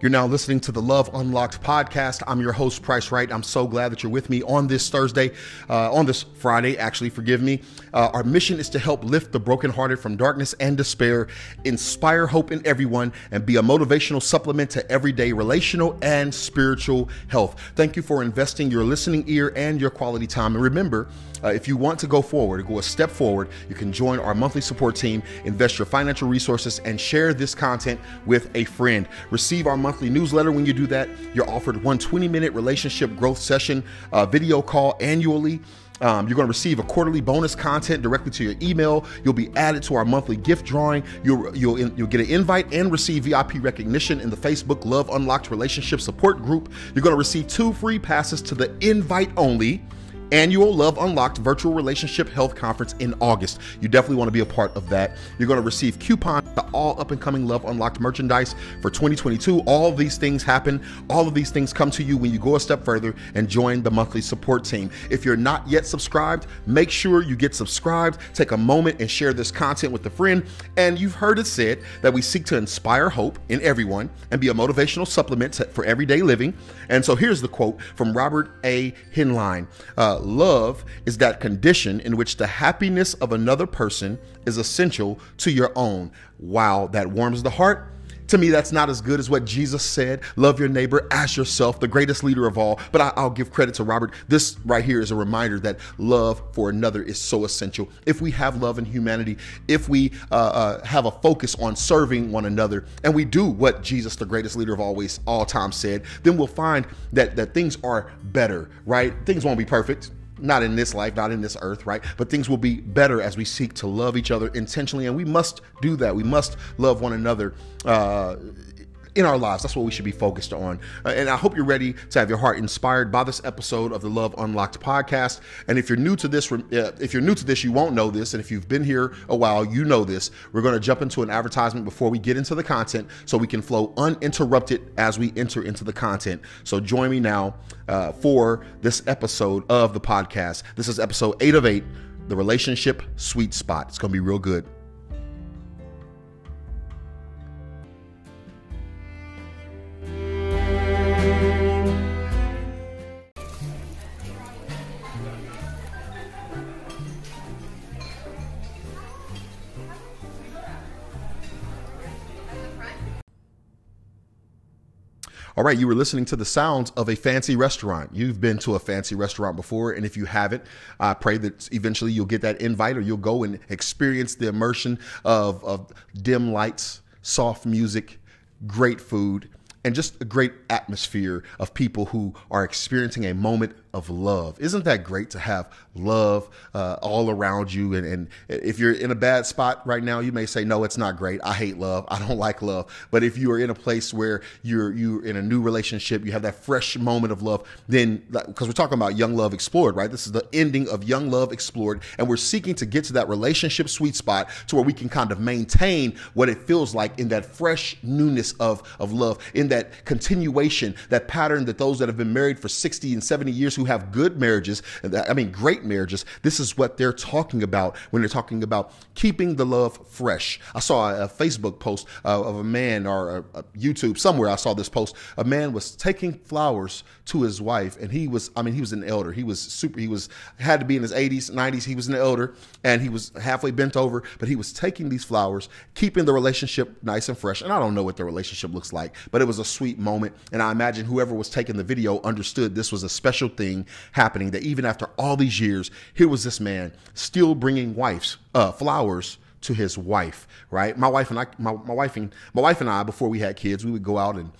You're now listening to the Love Unlocked podcast. I'm your host, Price Wright. I'm so glad that you're with me on this Thursday, uh, on this Friday, actually, forgive me. Uh, our mission is to help lift the brokenhearted from darkness and despair, inspire hope in everyone, and be a motivational supplement to everyday relational and spiritual health. Thank you for investing your listening ear and your quality time. And remember, uh, if you want to go forward, go a step forward, you can join our monthly support team, invest your financial resources, and share this content with a friend. Receive our monthly newsletter when you do that. You're offered one 20 minute relationship growth session uh, video call annually. Um, you're going to receive a quarterly bonus content directly to your email. You'll be added to our monthly gift drawing. You'll you'll you'll get an invite and receive VIP recognition in the Facebook Love Unlocked Relationship Support Group. You're going to receive two free passes to the invite only annual Love Unlocked Virtual Relationship Health Conference in August. You definitely want to be a part of that. You're going to receive coupons to all up and coming Love Unlocked merchandise for 2022. All of these things happen. All of these things come to you when you go a step further and join the monthly support team. If you're not yet subscribed, make sure you get subscribed. Take a moment and share this content with a friend. And you've heard it said that we seek to inspire hope in everyone and be a motivational supplement for everyday living. And so here's the quote from Robert A. Heinlein. Uh, love is that condition in which the happiness of another person is essential to your own. Wow, that warms the heart. To me, that's not as good as what Jesus said love your neighbor as yourself, the greatest leader of all. But I, will give credit to Robert. This right here is a reminder that love for another is so essential. If we have love in humanity, if we uh, uh, have a focus on serving one another, and we do what Jesus, the greatest leader of always, all time said, then we'll find that, that things are better, right? Things won't be perfect not in this life, not in this earth, right? But things will be better as we seek to love each other intentionally, and we must do that. We must love one another. Uh, in our lives. That's what we should be focused on. Uh, and I hope you're ready to have your heart inspired by this episode of the Love Unlocked podcast. And if you're new to this, uh, if you're new to this, you won't know this. And if you've been here a while, you know this. We're going to jump into an advertisement before we get into the content so we can flow uninterrupted as we enter into the content. So join me now uh, for this episode of the podcast. This is episode eight of eight, the relationship sweet spot. It's going to be real good. All right, you were listening to the sounds of a fancy restaurant. You've been to a fancy restaurant before, and if you haven't, I pray that eventually you'll get that invite or you'll go and experience the immersion of, of dim lights, soft music, great food, and just a great atmosphere of people who are experiencing a moment of love. Isn't that great to have love uh, all around you? And, and if you're in a bad spot right now, you may say, "No, it's not great. I hate love. I don't like love." But if you are in a place where you're you're in a new relationship, you have that fresh moment of love, then because we're talking about young love explored, right? This is the ending of young love explored, and we're seeking to get to that relationship sweet spot to where we can kind of maintain what it feels like in that fresh newness of of love, in that continuation, that pattern that those that have been married for 60 and 70 years who have good marriages, I mean, great marriages, this is what they're talking about when they're talking about keeping the love fresh. I saw a, Facebook post uh, of a man or a, YouTube somewhere. I saw this post. A man was taking flowers to his wife, and he was, I mean, he was an elder. He was super, he was, had to be in his 80s, 90s. He was an elder, and he was halfway bent over, but he was taking these flowers, keeping the relationship nice and fresh. And I don't know what the relationship looks like, but it was a sweet moment. And I imagine whoever was taking the video understood this was a special thing thing happening that even after all these years, here was this man still bringing wives uh, flowers to his wife. Right, my wife and I, my, my wife and my wife and I, before we had kids, we would go out and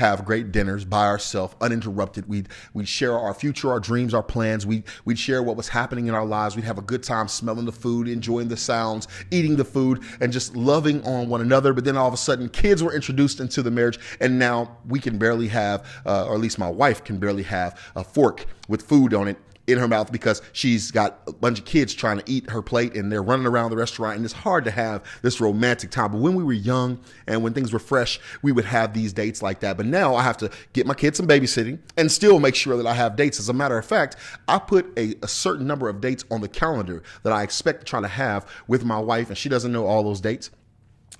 have great dinners by ourselves, uninterrupted. We'd we'd share our future, our dreams, our plans. We we'd share what was happening in our lives. We'd have a good time smelling the food, enjoying the sounds, eating the food, and just loving on one another. But then all of a sudden, kids were introduced into the marriage, and now we can barely have, uh, or at least my wife can barely have a fork with food on it in her mouth because she's got a bunch of kids trying to eat her plate and they're running around the restaurant and it's hard to have this romantic time. But when we were young and when things were fresh, we would have these dates like that. But now I have to get my kids some babysitting and still make sure that I have dates. As a matter of fact, I put a, a certain number of dates on the calendar that I expect to try to have with my wife and she doesn't know all those dates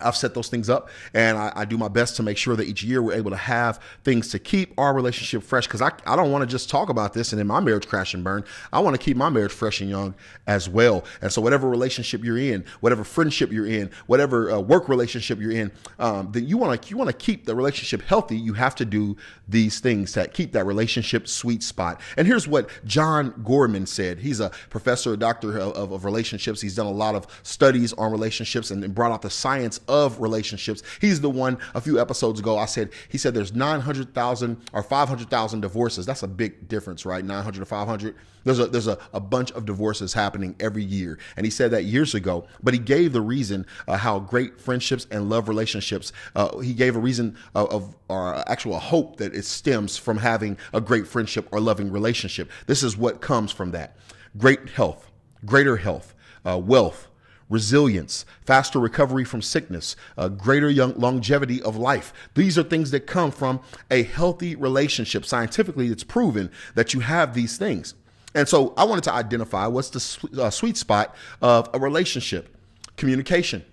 I've set those things up and I, I, do my best to make sure that each year we're able to have things to keep our relationship fresh because I, I don't want to just talk about this and then my marriage crash and burn. I want to keep my marriage fresh and young as well. And so, whatever relationship you're in, whatever friendship you're in, whatever uh, work relationship you're in, um, then you want to you want to keep the relationship healthy. You have to do these things that keep that relationship sweet spot. And here's what John Gottman said. He's a professor, a doctor of, of, of relationships. He's done a lot of studies on relationships and, and brought out the science of relationships. He's the one a few episodes ago I said he said there's 900,000 or 500,000 divorces. That's a big difference, right? 900 to 500. There's a there's a, a bunch of divorces happening every year, and he said that years ago. But he gave the reason uh, how great friendships and love relationships. Uh, he gave a reason of, of or actual hope that it stems from having a great friendship or loving relationship. This is what comes from that: great health, greater health, uh, wealth resilience, faster recovery from sickness, greater longevity of life. These are things that come from a healthy relationship. Scientifically, it's proven that you have these things. And so I wanted to identify what's the uh, sweet spot of a relationship communication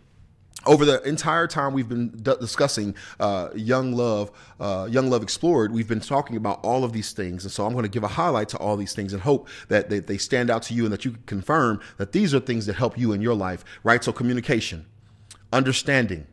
over the entire time we've been d- discussing uh, young love uh, young love explored we've been talking about all of these things. And so i'm going to give a highlight to all these things and hope that they, they stand out to you and that you can confirm that these are things that help you in your life right? So communication understanding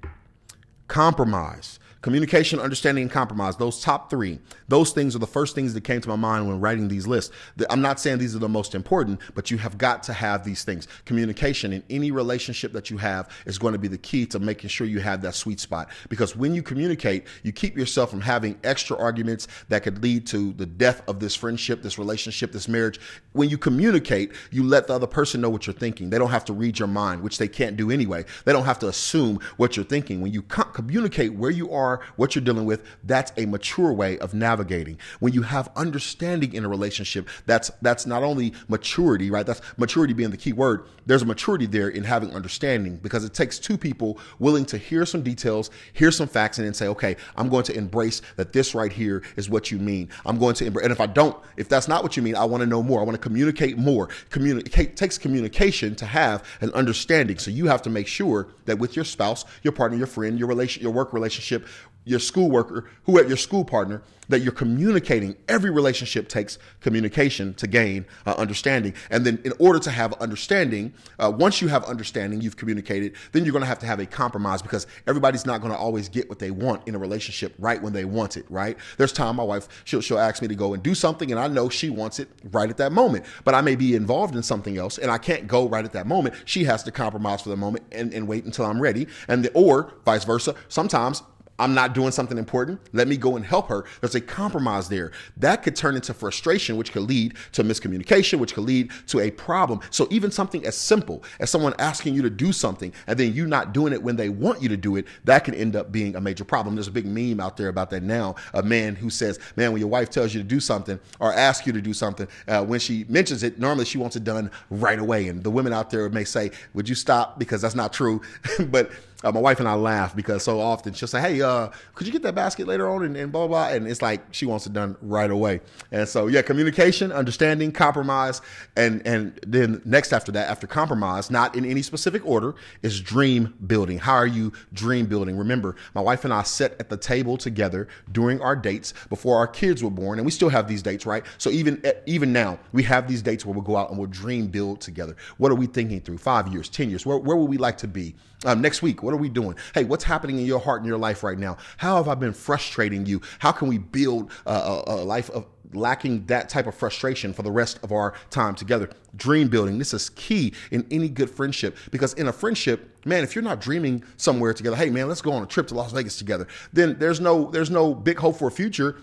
compromise Communication, understanding, and compromise. Those top three, those things are the first things that came to my mind when writing these lists. I'm not saying these are the most important, but you have got to have these things. Communication in any relationship that you have is going to be the key to making sure you have that sweet spot. Because when you communicate, you keep yourself from having extra arguments that could lead to the death of this friendship, this relationship, this marriage. When you communicate, you let the other person know what you're thinking. They don't have to read your mind, which they can't do anyway. They don't have to assume what you're thinking. When you communicate where you are, are, what you're dealing with, that's a mature way of navigating. When you have understanding in a relationship, that's that's not only maturity, right? That's maturity being the key word. There's a maturity there in having understanding because it takes two people willing to hear some details, hear some facts, and then say, okay, I'm going to embrace that this right here is what you mean. I'm going to embrace, and if I don't, if that's not what you mean, I want to know more. I want to communicate more. Communicate takes communication to have an understanding. So you have to make sure that with your spouse, your partner, your friend, your relation, your work relationship, your school worker, who at your school partner, that you're communicating. Every relationship takes communication to gain uh, understanding. And then, in order to have understanding, uh, once you have understanding, you've communicated, then you're going to have to have a compromise because everybody's not going to always get what they want in a relationship right when they want it, right? There's time my wife, she'll, she'll ask me to go and do something, and I know she wants it right at that moment. But I may be involved in something else, and I can't go right at that moment. She has to compromise for the moment and, and wait until I'm ready. And the, or vice versa. Sometimes I'm not doing something important. Let me go and help her. There's a compromise there. That could turn into frustration, which could lead to miscommunication, which could lead to a problem. So even something as simple as someone asking you to do something and then you not doing it when they want you to do it, that can end up being a major problem. There's a big meme out there about that now. A man who says, man, when your wife tells you to do something or asks you to do something, uh, when she mentions it, normally she wants it done right away. And the women out there may say, would you stop? Because that's not true. but uh, my wife and I laugh because so often she'll say, "Hey, uh, could you get that basket later on?" And, and, blah blah, and it's like she wants it done right away. And so, yeah, communication, understanding, compromise, and and then next after that, after compromise, not in any specific order, is dream building. How are you dream building? Remember, my wife and I sat at the table together during our dates before our kids were born, and we still have these dates, right? So even even now, we have these dates where we'll go out and we'll dream build together. What are we thinking through? Five years, ten years? Where where would we like to be? Um, next week, what are we doing? Hey, what's happening in your heart and your life right now? How have I been frustrating you? How can we build a, a life of lacking that type of frustration for the rest of our time together? Dream building. This is key in any good friendship because in a friendship, man, if you're not dreaming somewhere together, hey man, let's go on a trip to Las Vegas together. Then there's no there's no big hope for a future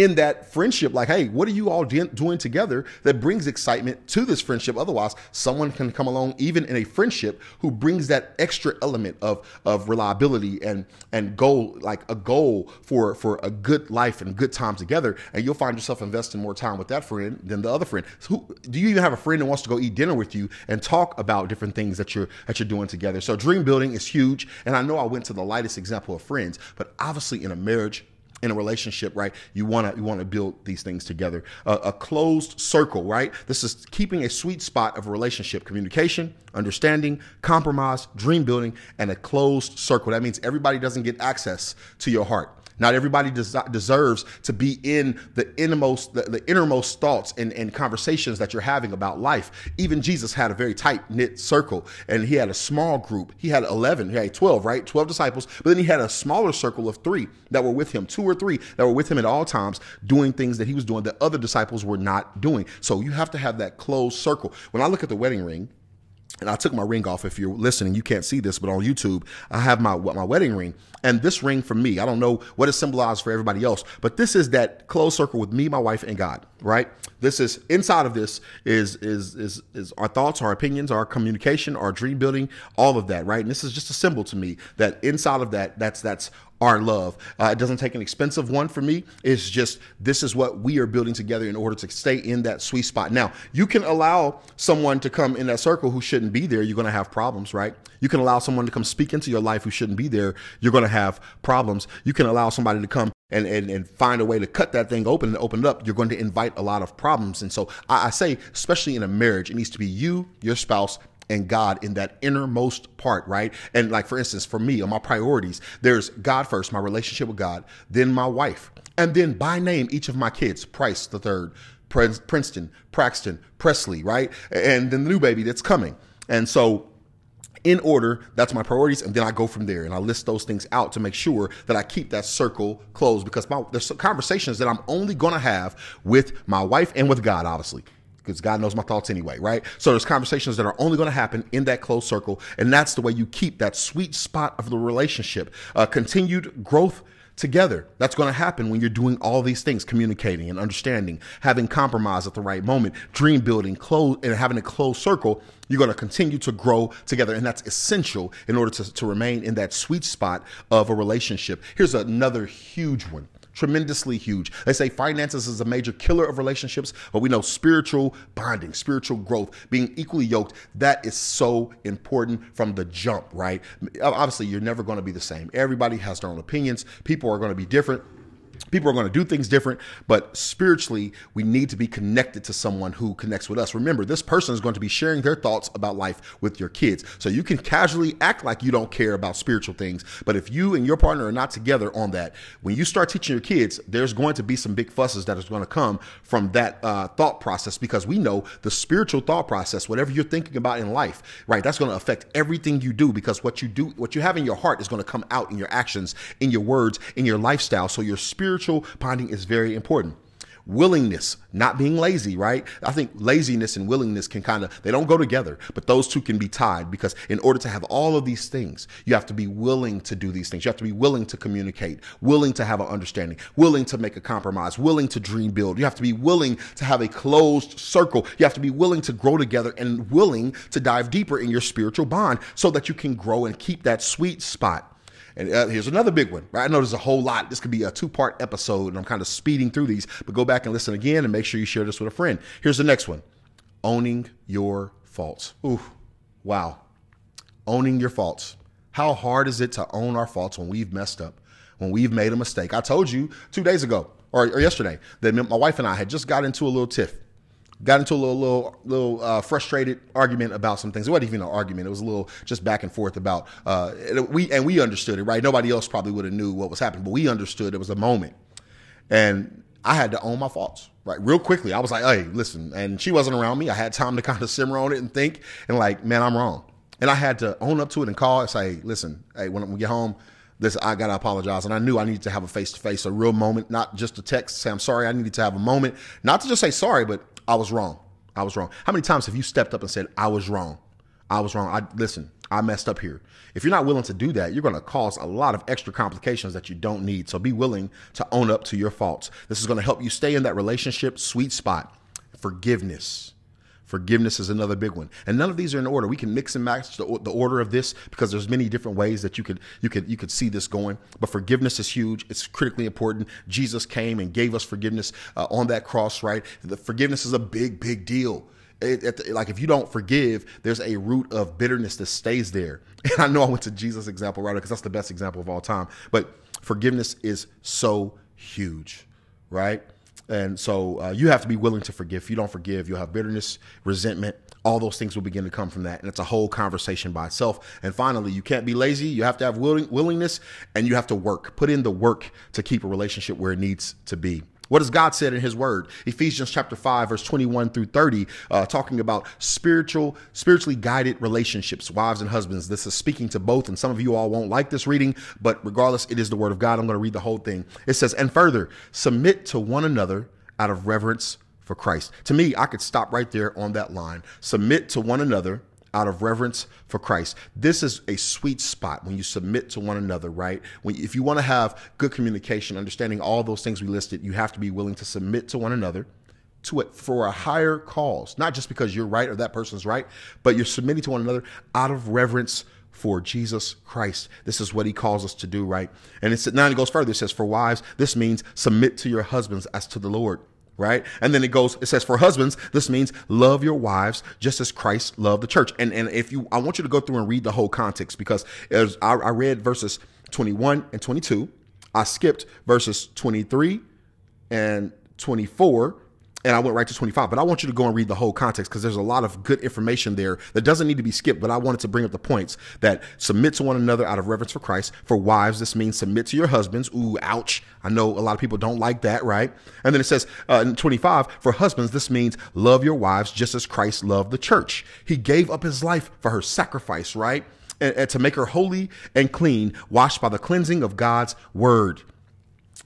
in that friendship. Like hey what are you all de- doing together that brings excitement to this friendship? Otherwise someone can come along even in a friendship who brings that extra element of of reliability and and goal like a goal for for a good life and good time together. And you'll find yourself investing more time with that friend than the other friend. So who, do you even have a friend that wants to go eat dinner with you and talk about different things that you're that you're doing together? So dream building is huge. And i know i went to the lightest example of friends but obviously in a marriage in a relationship, right? You want to you want to build these things together. Uh, a closed circle, right? This is keeping a sweet spot of relationship: communication, understanding, compromise, dream building, and a closed circle. That means everybody doesn't get access to your heart. Not everybody des- deserves to be in the innermost, the, the innermost thoughts and, and, conversations that you're having about life. Even Jesus had a very tight knit circle, and he had a small group. He had eleven, he had twelve, right? Twelve disciples, but then he had a smaller circle of three that were with him, two or three that were with him at all times, doing things that he was doing that other disciples were not doing. So you have to have that closed circle. When I look at the wedding ring, and I took my ring off. If you're listening, you can't see this, but on YouTube, I have my my wedding ring. And this ring for me, I don't know what it symbolizes for everybody else, but this is that closed circle with me, my wife, and God. Right? This is inside of this is is is is our thoughts, our opinions, our communication, our dream building, all of that. Right? And this is just a symbol to me that inside of that, that's that's our love. Uh, it doesn't take an expensive one for me. It's just this is what we are building together in order to stay in that sweet spot. Now, you can allow someone to come in that circle who shouldn't be there. You're going to have problems, right? You can allow someone to come speak into your life who shouldn't be there. You're going to have problems. You can allow somebody to come and, and, and find a way to cut that thing open and open it up, you're going to invite a lot of problems. And so I, I say, especially in a marriage, it needs to be you, your spouse, and God in that innermost part, right? And like for instance, for me, on my priorities, there's God first, my relationship with God, then my wife, and then by name each of my kids, Price the third, Princeton, Praxton, Presley, right? And then the new baby that's coming. And so in order. That's my priorities, and then I go from there and I list those things out to make sure that I keep that circle closed because my, there's conversations that I'm only to have with my wife and with God, obviously because God knows my thoughts anyway, right? So there's conversations that are only going to happen in that closed circle, and that's the way you keep that sweet spot of the relationship. Uh, continued growth together. That's going to happen when you're doing all these things, communicating and understanding, having compromise at the right moment, dream building, close and having a close circle. You're going to continue to grow together, and that's essential in order to, to remain in that sweet spot of a relationship. Here's another huge one tremendously huge. They say finances is a major killer of relationships, but we know spiritual bonding, spiritual growth, being equally yoked, that is so important from the jump, right? Obviously, you're never going to be the same. Everybody has their own opinions. People are going to be different people are going to do things different but spiritually we need to be connected to someone who connects with us. Remember this person is going to be sharing their thoughts about life with your kids. So you can casually act like you don't care about spiritual things but if you and your partner are not together on that when you start teaching your kids there's going to be some big fusses that is going to come from that uh, thought process because we know the spiritual thought process whatever you're thinking about in life right that's going to affect everything you do because what you do what you have in your heart is going to come out in your actions in your words in your lifestyle. So your spirit spiritual bonding is very important willingness, not being lazy, right? I think laziness and willingness can kind of, they don't go together, but those two can be tied because in order to have all of these things, you have to be willing to do these things. You have to be willing to communicate, willing to have an understanding, willing to make a compromise, willing to dream build. You have to be willing to have a closed circle. You have to be willing to grow together and willing to dive deeper in your spiritual bond so that you can grow and keep that sweet spot and uh, here's another big one. Right? I know there's a whole lot. This could be a two part episode, and I'm kind of speeding through these, but go back and listen again and make sure you share this with a friend. Here's the next one owning your faults. Ooh, wow. Owning your faults. How hard is it to own our faults when we've messed up, when we've made a mistake? I told you two days ago or, or yesterday that my wife and I had just got into a little tiff got into a little little little uh, frustrated argument about some things. It wasn't even an argument; it was a little just back and forth about uh, we and we understood it. Right? Nobody else probably would have knew what was happening, but we understood it was a moment, and I had to own my faults. Right, real quickly, I was like, "Hey, listen," and she wasn't around me. I had time to kind of simmer on it and think, and like, man, I'm wrong. And I had to own up to it and call and say, "Listen, hey, when we get home." this I gotta apologize. And I knew I needed to have a face to face, a real moment, not just a text say I'm sorry. I needed to have a moment, not to just say sorry, but I was wrong. I was wrong. How many times have you stepped up and said, I was wrong? I was wrong. I listen, I messed up here. If you're not willing to do that, you're going to cause a lot of extra complications that you don't need. So be willing to own up to your faults. This is going to help you stay in that relationship sweet spot. Forgiveness. Forgiveness is another big one, and none of these are in order. We can mix and match the, the order of this because there's many different ways that you could you could you could see this going. But forgiveness is huge. It's critically important. Jesus came and gave us forgiveness uh, on that cross. Right, the forgiveness is a big big deal. It, like if you don't forgive, there's a root of bitterness that stays there. And I know I went to Jesus' example right because that's the best example of all time. But forgiveness is so huge, right? And so uh, you have to be willing to forgive. If you don't forgive, you'll have bitterness, resentment. All those things will begin to come from that. And it's a whole conversation by itself. And finally, you can't be lazy. You have to have willing, willingness and you have to work. Put in the work to keep a relationship where it needs to be. What does God said in his word? Ephesians chapter 5, verse 21 through 30, uh, talking about spiritual, spiritually guided relationships, wives and husbands. This is speaking to both, and some of you all won't like this reading, but regardless, it is the word of God. I'm going to read the whole thing. It says, and further, submit to one another out of reverence for Christ. To me, I could stop right there on that line. Submit to one another out of reverence for Christ. This is a sweet spot when you submit to one another, right? When if you want to have good communication, understanding all those things we listed, you have to be willing to submit to one another to it for a higher cause, not just because you're right or that person's right, but you're submitting to one another out of reverence for Jesus Christ. This is what he calls us to do, right? And it's now it goes further. It says, For wives, this means submit to your husbands as to the Lord right? And then it goes, it says, for husbands, this means love your wives just as Christ loved the church. And and if you, I want you to go through and read the whole context because as I, I read verses 21 and 22. I skipped verses 23 and 24 and I went right to 25. But I want you to go and read the whole context because there's a lot of good information there that doesn't need to be skipped. But I wanted to bring up the points that submit to one another out of reverence for Christ. For wives, this means submit to your husbands. Ooh, ouch. I know a lot of people don't like that, right? And then it says uh, in 25, for husbands, this means love your wives just as Christ loved the church. He gave up his life for her sacrifice, right? and, and to make her holy and clean, washed by the cleansing of God's word.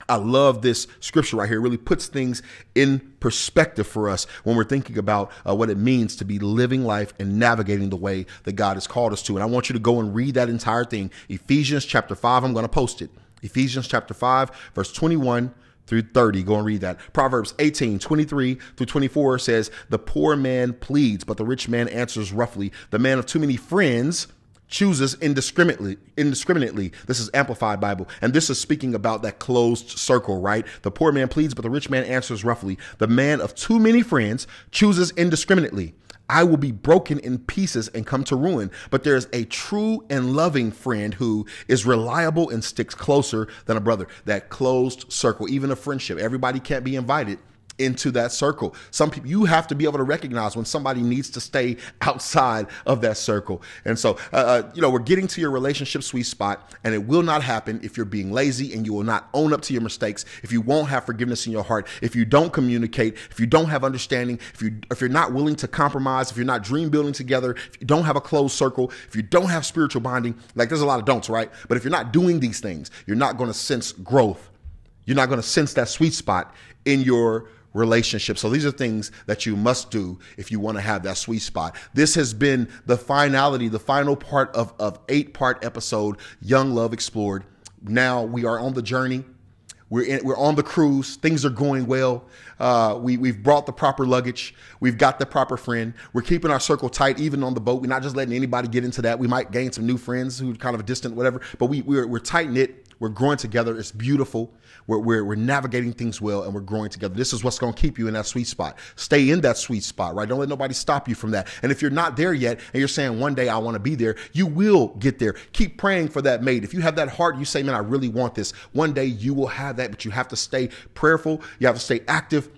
I love this scripture right here. It really puts things in perspective for us when we're thinking about uh, what it means to be living life and navigating the way that God has called us to. And I want you to go and read that entire thing. Ephesians chapter 5, I'm going to post it. Ephesians chapter 5, verse 21 through 30. Go and read that. Proverbs 18, 23 through 24 says, The poor man pleads, but the rich man answers roughly. The man of too many friends chooses indiscriminately indiscriminately this is amplified bible and this is speaking about that closed circle right the poor man pleads but the rich man answers roughly the man of too many friends chooses indiscriminately I will be broken in pieces and come to ruin. But there's a true and loving friend who is reliable and sticks closer than a brother. That closed circle, even a friendship. Everybody can't be invited into that circle. Some people you have to be able to recognize when somebody needs to stay outside of that circle. And so, uh, uh, you know, we're getting to your relationship sweet spot, and it will not happen if you're being lazy and you will not own up to your mistakes. If you won't have forgiveness in your heart, if you don't communicate, if you don't have understanding, if you if you're not willing to compromise, if you're not dream building together, if you don't have a closed circle, if you don't have spiritual bonding, like there's a lot of don'ts, right? But if you're not doing these things, you're not going to sense growth. You're not going to sense that sweet spot in your relationship. So these are things that you must do if you want to have that sweet spot. This has been the finality, the final part of, of eight part episode, Young Love Explored. Now we are on the journey. We're in, we're on the cruise. Things are going well. Uh, we we've brought the proper luggage. We've got the proper friend. We're keeping our circle tight, even on the boat. We're not just letting anybody get into that. We might gain some new friends who kind of distant, whatever. But we we're, we're tight knit. We're growing together. It's beautiful. We're, we're, we're navigating things well and we're growing together. This is what's going to keep you in that sweet spot. Stay in that sweet spot, right? Don't let nobody stop you from that. And if you're not there yet and you're saying one day I want to be there, you will get there. Keep praying for that mate. If you have that heart, you say, man, I really want this. One day you will have that, but you have to stay prayerful. You have to stay active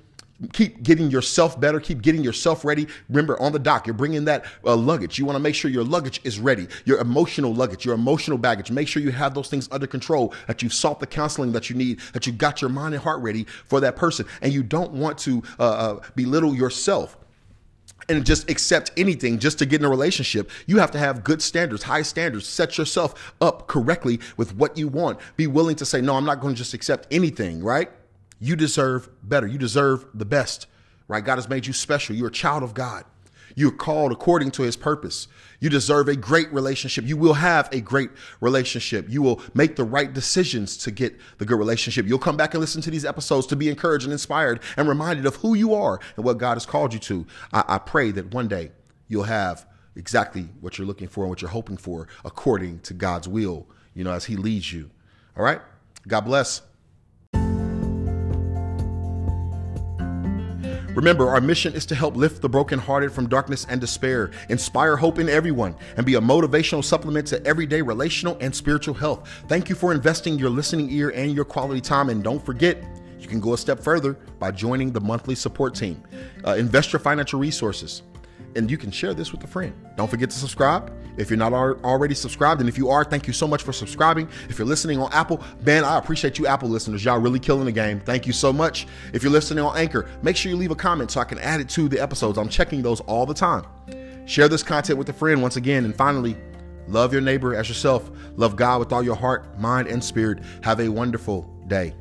keep getting yourself better keep getting yourself ready remember on the dock you're bringing that uh, luggage you want to make sure your luggage is ready your emotional luggage your emotional baggage make sure you have those things under control that you've sought the counseling that you need that you got your mind and heart ready for that person and you don't want to uh, uh, belittle yourself and just accept anything just to get in a relationship. You have to have good standards, high standards. Set yourself up correctly with what you want. Be willing to say, no, I'm not going to just accept anything, right? You deserve better. You deserve the best, right? God has made you special. You're a child of God. You're called according to his purpose. You deserve a great relationship. You will have a great relationship. You will make the right decisions to get the good relationship. You'll come back and listen to these episodes to be encouraged and inspired and reminded of who you are and what God has called you to. I, I pray that one day you'll have exactly what you're looking for and what you're hoping for according to God's will, you know, as he leads you. All right? God bless. Remember, our mission is to help lift the brokenhearted from darkness and despair, inspire hope in everyone, and be a motivational supplement to everyday relational and spiritual health. Thank you for investing your listening ear and your quality time. And don't forget, you can go a step further by joining the monthly support team. Uh, invest your financial resources and you can share this with a friend. Don't forget to subscribe if you're not already subscribed. And if you are, thank you so much for subscribing. If you're listening on Apple, man, I appreciate you, Apple listeners. Y'all really killing the game. Thank you so much. If you're listening on Anchor, make sure you leave a comment so I can add it to the episodes. I'm checking those all the time. Share this content with a friend once again. And finally, love your neighbor as yourself. Love God with all your heart, mind, and spirit. Have a wonderful day.